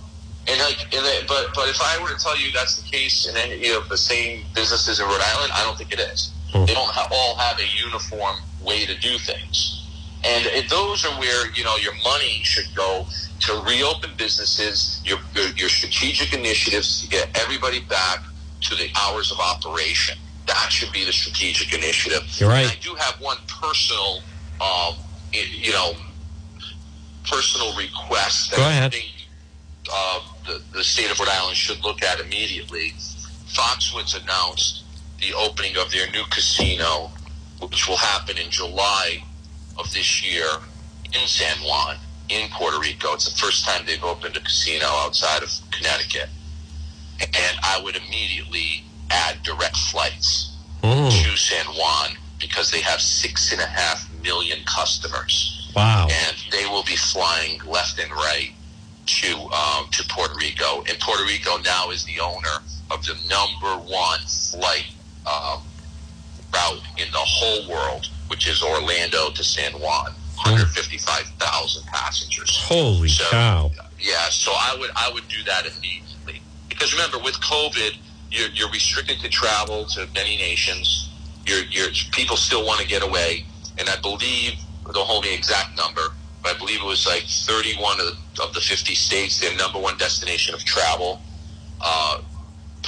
And like, and then, but but if I were to tell you that's the case in any of the same businesses in Rhode Island, I don't think it is. Hmm. They don't ha- all have a uniform way to do things. And it, those are where, you know, your money should go to reopen businesses, your, your, your strategic initiatives to get everybody back to the hours of operation. That should be the strategic initiative. You're right. And I do have one personal, um, you know, personal request that Go I ahead. think uh, the, the state of Rhode Island should look at immediately. Foxwoods announced the opening of their new casino, which will happen in July of this year in San Juan, in Puerto Rico. It's the first time they've opened a casino outside of Connecticut. And I would immediately add direct flights Mm. to San Juan because they have six and a half million customers Wow. and they will be flying left and right to um, to Puerto Rico. And Puerto Rico now is the owner of the number one flight um, route in the whole world, which is Orlando to San Juan, 155,000 passengers. Holy So- cow. Yeah, so I would I would do that immediately because remember with COVID, you're, you're restricted to travel to many nations. You're people still want to get away, and I believe don't hold me exact number, but I believe it was like 31 of the, of the 50 states their number one destination of travel. Uh,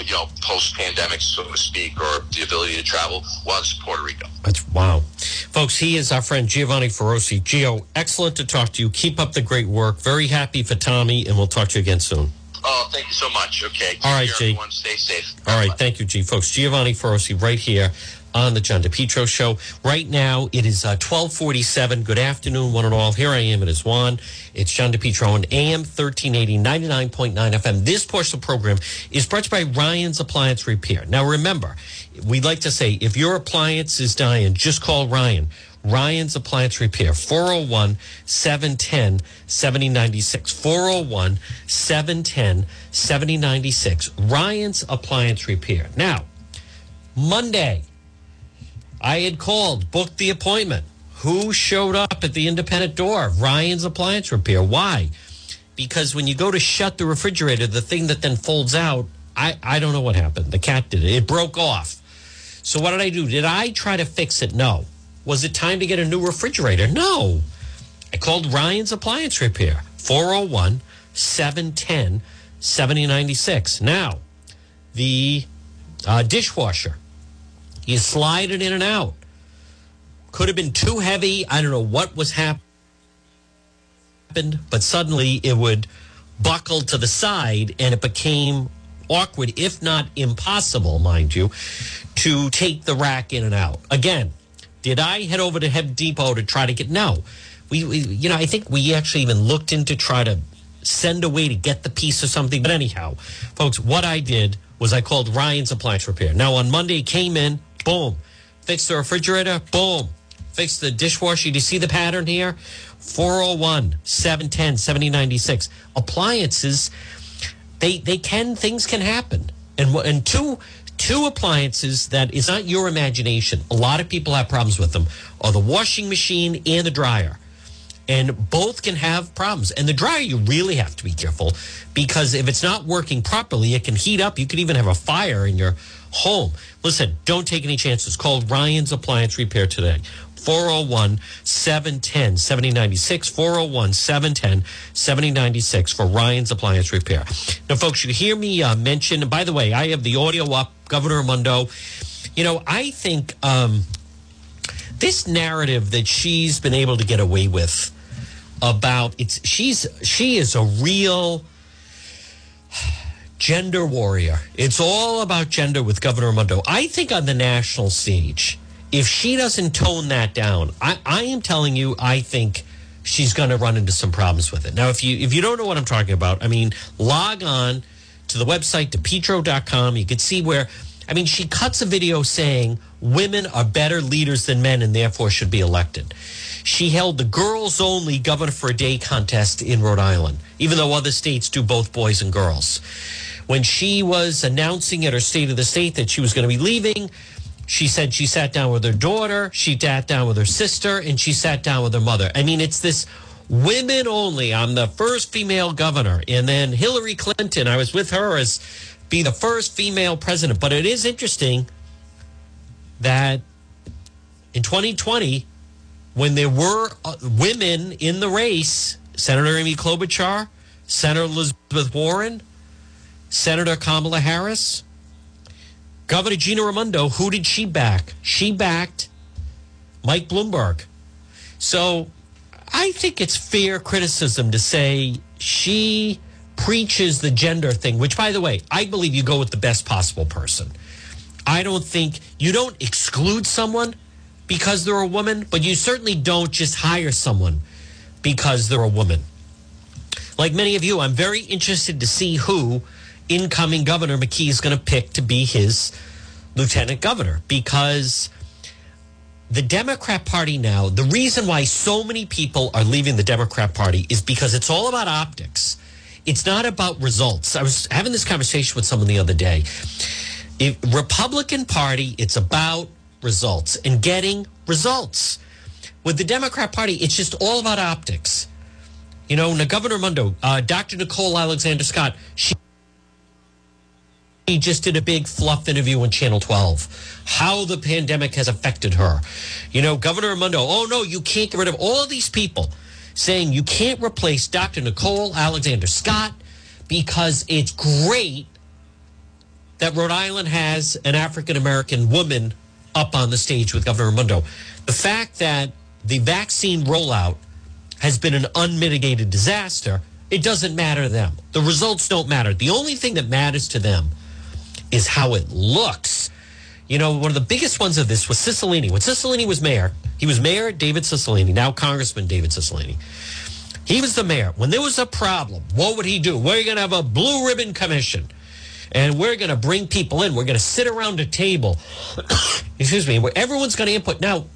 you know, post pandemic, so to speak, or the ability to travel was Puerto Rico. That's wow. Folks, he is our friend Giovanni Feroce. Gio, excellent to talk to you. Keep up the great work. Very happy for Tommy, and we'll talk to you again soon. Oh, thank you so much. Okay. Take All right, care, G. Everyone, stay safe. All right, thank you, G. Folks, Giovanni Feroce right here on the John DePetro Show. Right now, it is uh, 1247. Good afternoon, one and all. Here I am. It is Juan. It's John DePetro on AM 1380, 99.9 FM. This portion of the program is brought to you by Ryan's Appliance Repair. Now, remember, we'd like to say if your appliance is dying, just call Ryan. Ryan's Appliance Repair, 401 710 7096. 401 710 7096. Ryan's Appliance Repair. Now, Monday, I had called, booked the appointment. Who showed up at the independent door? Ryan's Appliance Repair. Why? Because when you go to shut the refrigerator, the thing that then folds out, I, I don't know what happened. The cat did it. It broke off. So what did I do? Did I try to fix it? No. Was it time to get a new refrigerator? No. I called Ryan's Appliance Repair, 401 710 7096. Now, the uh, dishwasher, you slide it in and out. Could have been too heavy. I don't know what was hap- happened, but suddenly it would buckle to the side and it became awkward, if not impossible, mind you, to take the rack in and out. Again, did I head over to Home Depot to try to get? No, we, we, you know, I think we actually even looked into try to send a way to get the piece or something. But anyhow, folks, what I did was I called Ryan's Appliance Repair. Now on Monday, came in, boom, fixed the refrigerator, boom, fixed the dishwasher. Do you see the pattern here? 401 710 7096. Appliances, they they can things can happen. And and two two appliances that is not your imagination. A lot of people have problems with them are the washing machine and the dryer. And both can have problems. And the dryer, you really have to be careful because if it's not working properly, it can heat up. You could even have a fire in your home. Listen, don't take any chances. Call Ryan's Appliance Repair today. 401 710 7096. 401 710 7096 for Ryan's Appliance Repair. Now, folks, you hear me uh, mention, by the way, I have the audio up, Governor Mundo. You know, I think um, this narrative that she's been able to get away with about it's she's she is a real gender warrior. It's all about gender with Governor Mundo. I think on the national stage, if she doesn't tone that down, I, I am telling you, I think she's going to run into some problems with it. Now, if you if you don't know what I'm talking about, I mean, log on to the website depetro.com. You can see where. I mean, she cuts a video saying women are better leaders than men and therefore should be elected. She held the girls only governor for a day contest in Rhode Island, even though other states do both boys and girls. When she was announcing at her State of the State that she was going to be leaving, she said she sat down with her daughter, she sat down with her sister, and she sat down with her mother. I mean, it's this women only. I'm the first female governor. And then Hillary Clinton, I was with her as be the first female president. But it is interesting that in 2020, when there were uh, women in the race, Senator Amy Klobuchar, Senator Elizabeth Warren, Senator Kamala Harris, Governor Gina Raimondo, who did she back? She backed Mike Bloomberg. So I think it's fair criticism to say she preaches the gender thing, which, by the way, I believe you go with the best possible person. I don't think you don't exclude someone because they're a woman, but you certainly don't just hire someone because they're a woman. Like many of you, I'm very interested to see who incoming Governor McKee is going to pick to be his lieutenant governor because the Democrat Party now, the reason why so many people are leaving the Democrat Party is because it's all about optics. It's not about results. I was having this conversation with someone the other day. If Republican Party, it's about results and getting results. With the Democrat Party, it's just all about optics. You know, now Governor Mundo, uh, Dr. Nicole Alexander Scott, she he just did a big fluff interview on Channel 12. How the pandemic has affected her. You know, Governor Raimondo, oh no, you can't get rid of all these people saying you can't replace Dr. Nicole Alexander Scott because it's great that Rhode Island has an African American woman up on the stage with Governor Raimondo. The fact that the vaccine rollout has been an unmitigated disaster, it doesn't matter to them. The results don't matter. The only thing that matters to them is how it looks. You know, one of the biggest ones of this was Cicilline. When Cicilline was mayor, he was Mayor David Cicilline, now Congressman David Cicilline. He was the mayor. When there was a problem, what would he do? We're going to have a blue ribbon commission and we're going to bring people in. We're going to sit around a table, excuse me, where everyone's going to input. Now,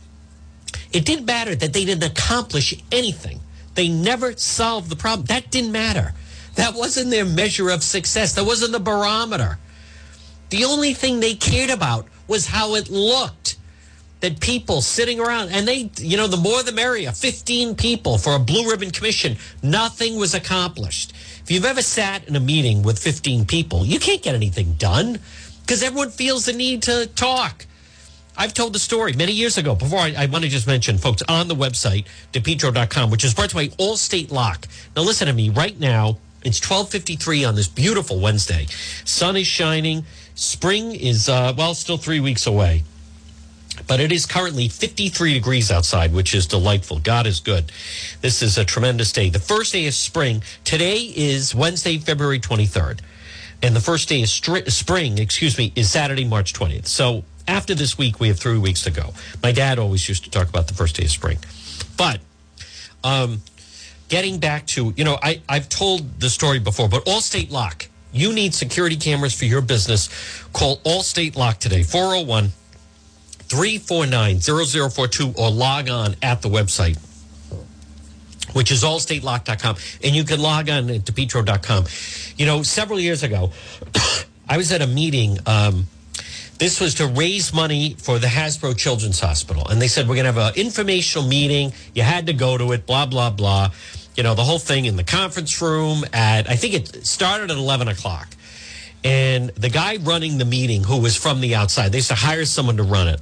it didn't matter that they didn't accomplish anything. They never solved the problem. That didn't matter. That wasn't their measure of success. That wasn't the barometer. The only thing they cared about was how it looked. That people sitting around, and they, you know, the more the merrier. 15 people for a blue ribbon commission. Nothing was accomplished. If you've ever sat in a meeting with 15 people, you can't get anything done because everyone feels the need to talk. I've told the story many years ago. Before I, I, want to just mention, folks, on the website, depetro.com, which is brought to by Allstate Lock. Now, listen to me right now. It's 1253 on this beautiful Wednesday. Sun is shining. Spring is, uh, well, still three weeks away. But it is currently 53 degrees outside, which is delightful. God is good. This is a tremendous day. The first day of spring. Today is Wednesday, February 23rd. And the first day of stri- spring, excuse me, is Saturday, March 20th. So after this week, we have three weeks to go. My dad always used to talk about the first day of spring. But um, getting back to, you know, I, I've told the story before, but Allstate Lock. You need security cameras for your business. Call Allstate Lock today, 401 349 0042, or log on at the website, which is allstatelock.com. And you can log on to petro.com. You know, several years ago, I was at a meeting. Um, this was to raise money for the Hasbro Children's Hospital. And they said, we're going to have an informational meeting. You had to go to it, blah, blah, blah. You know, the whole thing in the conference room at, I think it started at 11 o'clock. And the guy running the meeting, who was from the outside, they used to hire someone to run it.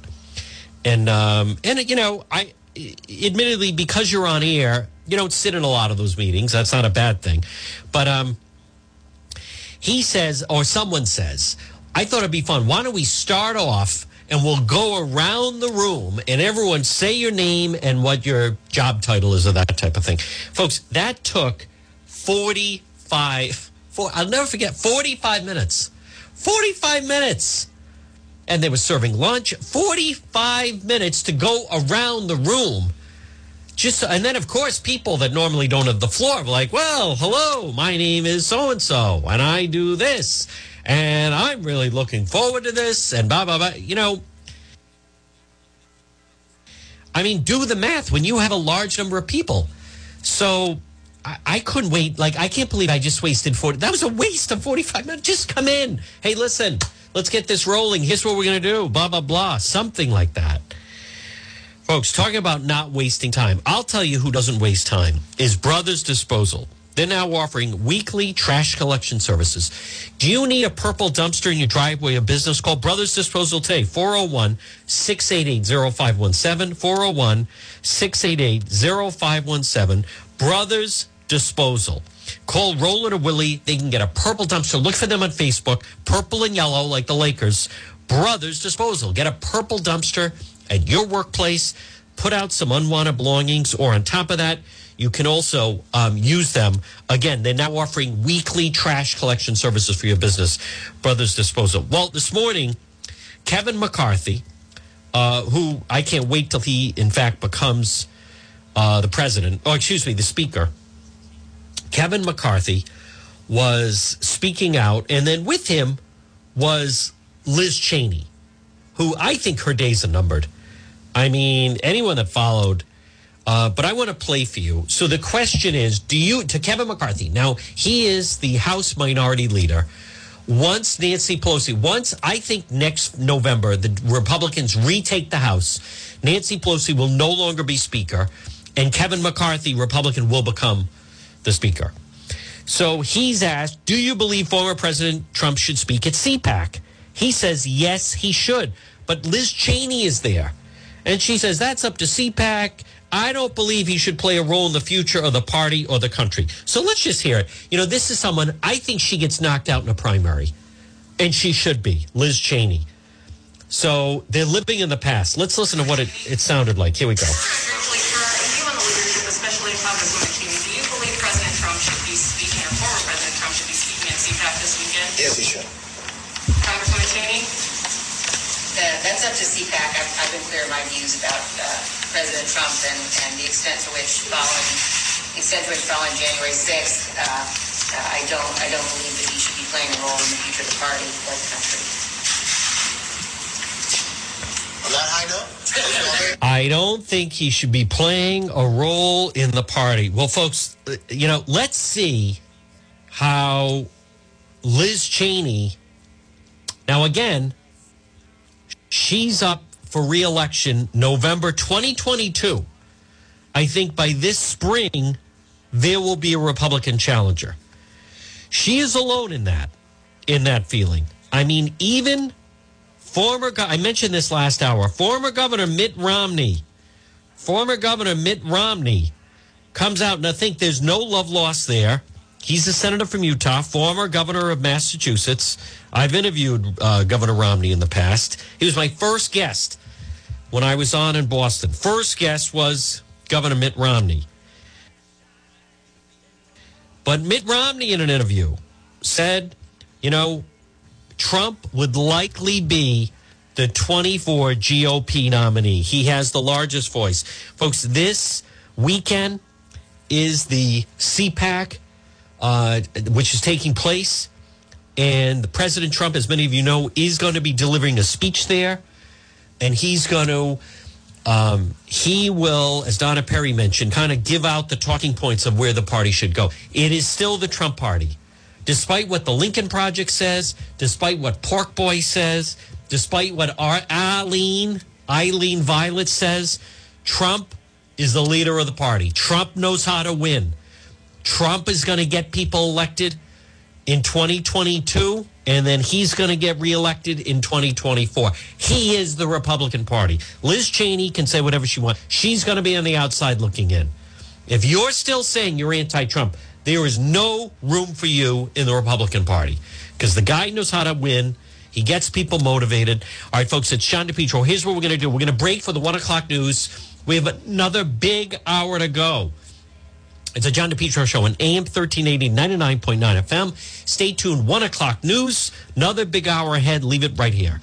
And, um, and you know, I, admittedly, because you're on air, you don't sit in a lot of those meetings. That's not a bad thing. But, um, he says, or someone says, I thought it'd be fun. Why don't we start off and we'll go around the room and everyone say your name and what your job title is or that type of thing. Folks, that took 45, four, I'll never forget, 45 minutes. 45 minutes. And they were serving lunch. 45 minutes to go around the room. Just and then of course people that normally don't have the floor are like, well, hello, my name is so and so, and I do this and I'm really looking forward to this, and blah, blah, blah. You know, I mean, do the math when you have a large number of people. So I, I couldn't wait. Like, I can't believe I just wasted 40. That was a waste of 45 minutes. Just come in. Hey, listen, let's get this rolling. Here's what we're going to do. Blah, blah, blah. Something like that. Folks, talking about not wasting time. I'll tell you who doesn't waste time is Brothers Disposal. They're now offering weekly trash collection services. Do you need a purple dumpster in your driveway or business? Call Brothers Disposal today, 401 688 0517. 401 688 0517. Brothers Disposal. Call Roland or Willie. They can get a purple dumpster. Look for them on Facebook, purple and yellow, like the Lakers. Brothers Disposal. Get a purple dumpster at your workplace. Put out some unwanted belongings, or on top of that, you can also um, use them. Again, they're now offering weekly trash collection services for your business, Brothers Disposal. Well, this morning, Kevin McCarthy, uh, who I can't wait till he, in fact, becomes uh, the president, or excuse me, the speaker. Kevin McCarthy was speaking out, and then with him was Liz Cheney, who I think her days are numbered. I mean, anyone that followed, uh, but I want to play for you. So the question is do you, to Kevin McCarthy, now he is the House Minority Leader. Once Nancy Pelosi, once I think next November, the Republicans retake the House, Nancy Pelosi will no longer be Speaker, and Kevin McCarthy, Republican, will become the Speaker. So he's asked, Do you believe former President Trump should speak at CPAC? He says, Yes, he should. But Liz Cheney is there. And she says, That's up to CPAC. I don't believe he should play a role in the future of the party or the country. So let's just hear it. You know, this is someone, I think she gets knocked out in a primary. And she should be, Liz Cheney. So they're living in the past. Let's listen to what it, it sounded like. Here we go. That's up to CPAC. I've, I've been clear in my views about uh, President Trump and, and the extent to which following the extent to which following January 6th, uh, uh, I don't I don't believe that he should be playing a role in the future of the party or the country. On that high note, I don't think he should be playing a role in the party. Well, folks, uh, you know, let's see how Liz Cheney. Now, again, she's up for reelection November 2022. I think by this spring, there will be a Republican challenger. She is alone in that, in that feeling. I mean, even former, I mentioned this last hour, former Governor Mitt Romney, former Governor Mitt Romney comes out, and I think there's no love lost there. He's a senator from Utah, former governor of Massachusetts. I've interviewed uh, Governor Romney in the past. He was my first guest when I was on in Boston. First guest was Governor Mitt Romney. But Mitt Romney, in an interview, said, you know, Trump would likely be the 24 GOP nominee. He has the largest voice. Folks, this weekend is the CPAC, uh, which is taking place. And President Trump, as many of you know, is going to be delivering a speech there. And he's going to, um, he will, as Donna Perry mentioned, kind of give out the talking points of where the party should go. It is still the Trump party. Despite what the Lincoln Project says, despite what Pork Boy says, despite what Arlene, Arlene Violet says, Trump is the leader of the party. Trump knows how to win. Trump is going to get people elected in 2022, and then he's going to get reelected in 2024. He is the Republican Party. Liz Cheney can say whatever she wants. She's going to be on the outside looking in. If you're still saying you're anti Trump, there is no room for you in the Republican Party because the guy knows how to win. He gets people motivated. All right, folks, it's Sean DePetro. Here's what we're going to do we're going to break for the one o'clock news. We have another big hour to go. It's a John DePetro show on AM 1380, 99.9 FM. Stay tuned. One o'clock news. Another big hour ahead. Leave it right here.